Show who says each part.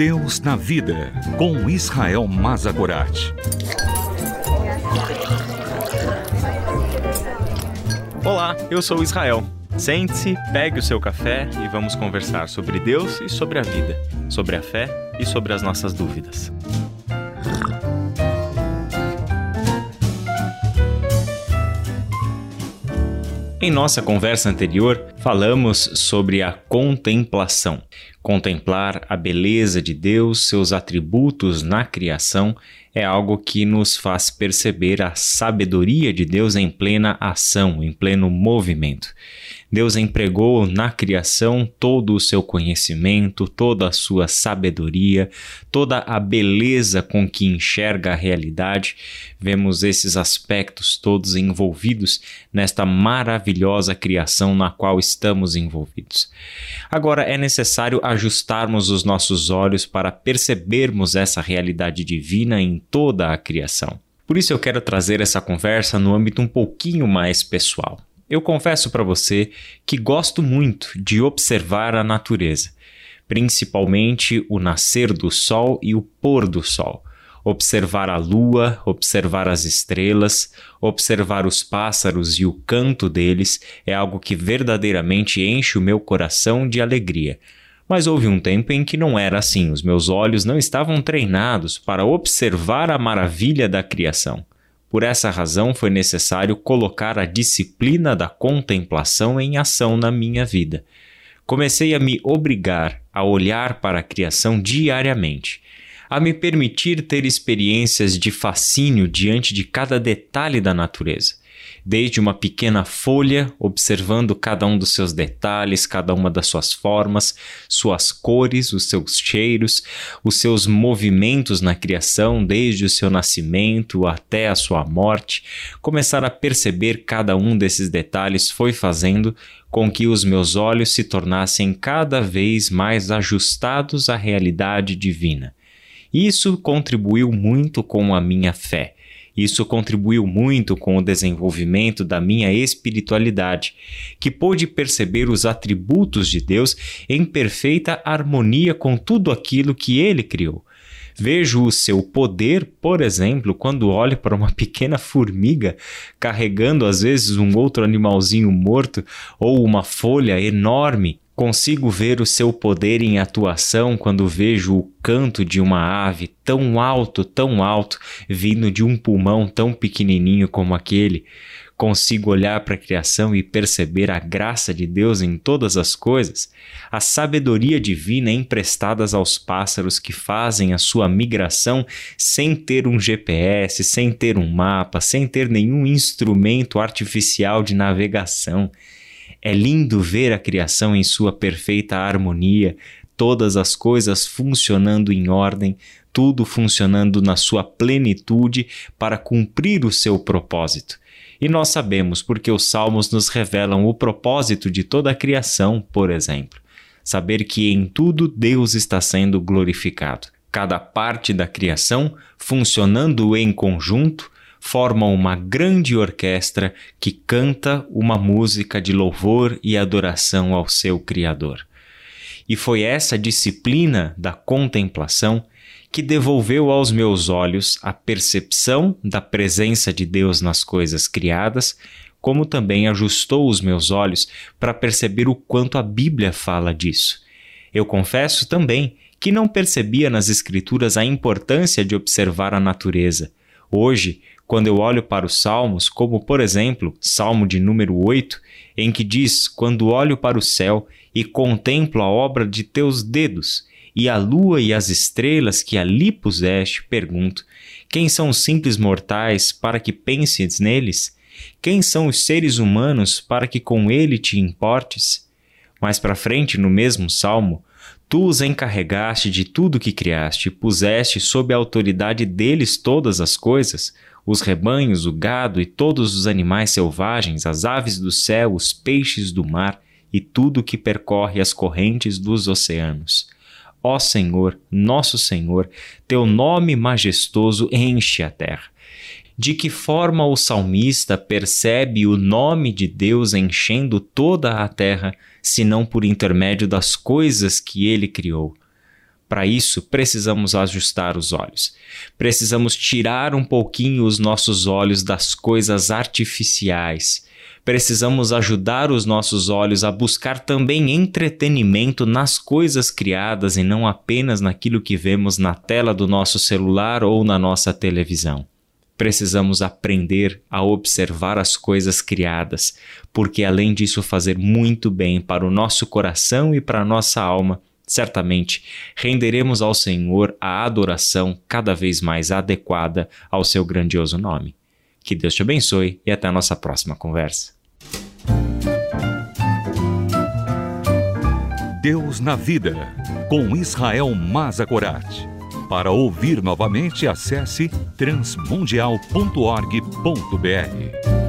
Speaker 1: Deus na Vida, com Israel Mazagorat.
Speaker 2: Olá, eu sou Israel. Sente-se, pegue o seu café e vamos conversar sobre Deus e sobre a vida, sobre a fé e sobre as nossas dúvidas. Em nossa conversa anterior, falamos sobre a contemplação. Contemplar a beleza de Deus, seus atributos na criação, é algo que nos faz perceber a sabedoria de Deus em plena ação, em pleno movimento. Deus empregou na criação todo o seu conhecimento, toda a sua sabedoria, toda a beleza com que enxerga a realidade. Vemos esses aspectos todos envolvidos nesta maravilhosa criação na qual estamos envolvidos. Agora é necessário ajustarmos os nossos olhos para percebermos essa realidade divina em toda a criação. Por isso eu quero trazer essa conversa no âmbito um pouquinho mais pessoal. Eu confesso para você que gosto muito de observar a natureza, principalmente o nascer do sol e o pôr do sol. Observar a lua, observar as estrelas, observar os pássaros e o canto deles é algo que verdadeiramente enche o meu coração de alegria. Mas houve um tempo em que não era assim, os meus olhos não estavam treinados para observar a maravilha da criação. Por essa razão foi necessário colocar a disciplina da contemplação em ação na minha vida. Comecei a me obrigar a olhar para a criação diariamente, a me permitir ter experiências de fascínio diante de cada detalhe da natureza desde uma pequena folha, observando cada um dos seus detalhes, cada uma das suas formas, suas cores, os seus cheiros, os seus movimentos na criação, desde o seu nascimento até a sua morte. Começar a perceber cada um desses detalhes foi fazendo com que os meus olhos se tornassem cada vez mais ajustados à realidade divina. Isso contribuiu muito com a minha fé isso contribuiu muito com o desenvolvimento da minha espiritualidade, que pôde perceber os atributos de Deus em perfeita harmonia com tudo aquilo que ele criou. Vejo o seu poder, por exemplo, quando olho para uma pequena formiga carregando às vezes um outro animalzinho morto ou uma folha enorme Consigo ver o seu poder em atuação quando vejo o canto de uma ave tão alto, tão alto, vindo de um pulmão tão pequenininho como aquele. Consigo olhar para a criação e perceber a graça de Deus em todas as coisas, a sabedoria divina emprestadas aos pássaros que fazem a sua migração sem ter um GPS, sem ter um mapa, sem ter nenhum instrumento artificial de navegação. É lindo ver a criação em sua perfeita harmonia, todas as coisas funcionando em ordem, tudo funcionando na sua plenitude para cumprir o seu propósito. E nós sabemos porque os salmos nos revelam o propósito de toda a criação, por exemplo. Saber que em tudo Deus está sendo glorificado. Cada parte da criação funcionando em conjunto formam uma grande orquestra que canta uma música de louvor e adoração ao seu Criador. E foi essa disciplina da contemplação que devolveu aos meus olhos a percepção da presença de Deus nas coisas criadas, como também ajustou os meus olhos para perceber o quanto a Bíblia fala disso. Eu confesso também que não percebia nas Escrituras a importância de observar a natureza. Hoje, quando eu olho para os salmos, como por exemplo, Salmo de número 8, em que diz: Quando olho para o céu e contemplo a obra de teus dedos, e a lua e as estrelas que ali puseste, pergunto: Quem são os simples mortais para que penses neles? Quem são os seres humanos para que com ele te importes? Mais para frente, no mesmo salmo, Tu os encarregaste de tudo que criaste, puseste sob a autoridade deles todas as coisas, os rebanhos, o gado e todos os animais selvagens, as aves do céu, os peixes do mar e tudo que percorre as correntes dos oceanos. Ó Senhor, nosso Senhor, teu nome majestoso enche a terra. De que forma o salmista percebe o nome de Deus enchendo toda a terra, senão por intermédio das coisas que ele criou? Para isso, precisamos ajustar os olhos. Precisamos tirar um pouquinho os nossos olhos das coisas artificiais. Precisamos ajudar os nossos olhos a buscar também entretenimento nas coisas criadas e não apenas naquilo que vemos na tela do nosso celular ou na nossa televisão precisamos aprender a observar as coisas criadas, porque além disso fazer muito bem para o nosso coração e para a nossa alma, certamente renderemos ao Senhor a adoração cada vez mais adequada ao seu grandioso nome. Que Deus te abençoe e até a nossa próxima conversa.
Speaker 1: Deus na vida, com Israel Mazagorat. Para ouvir novamente, acesse transmundial.org.br.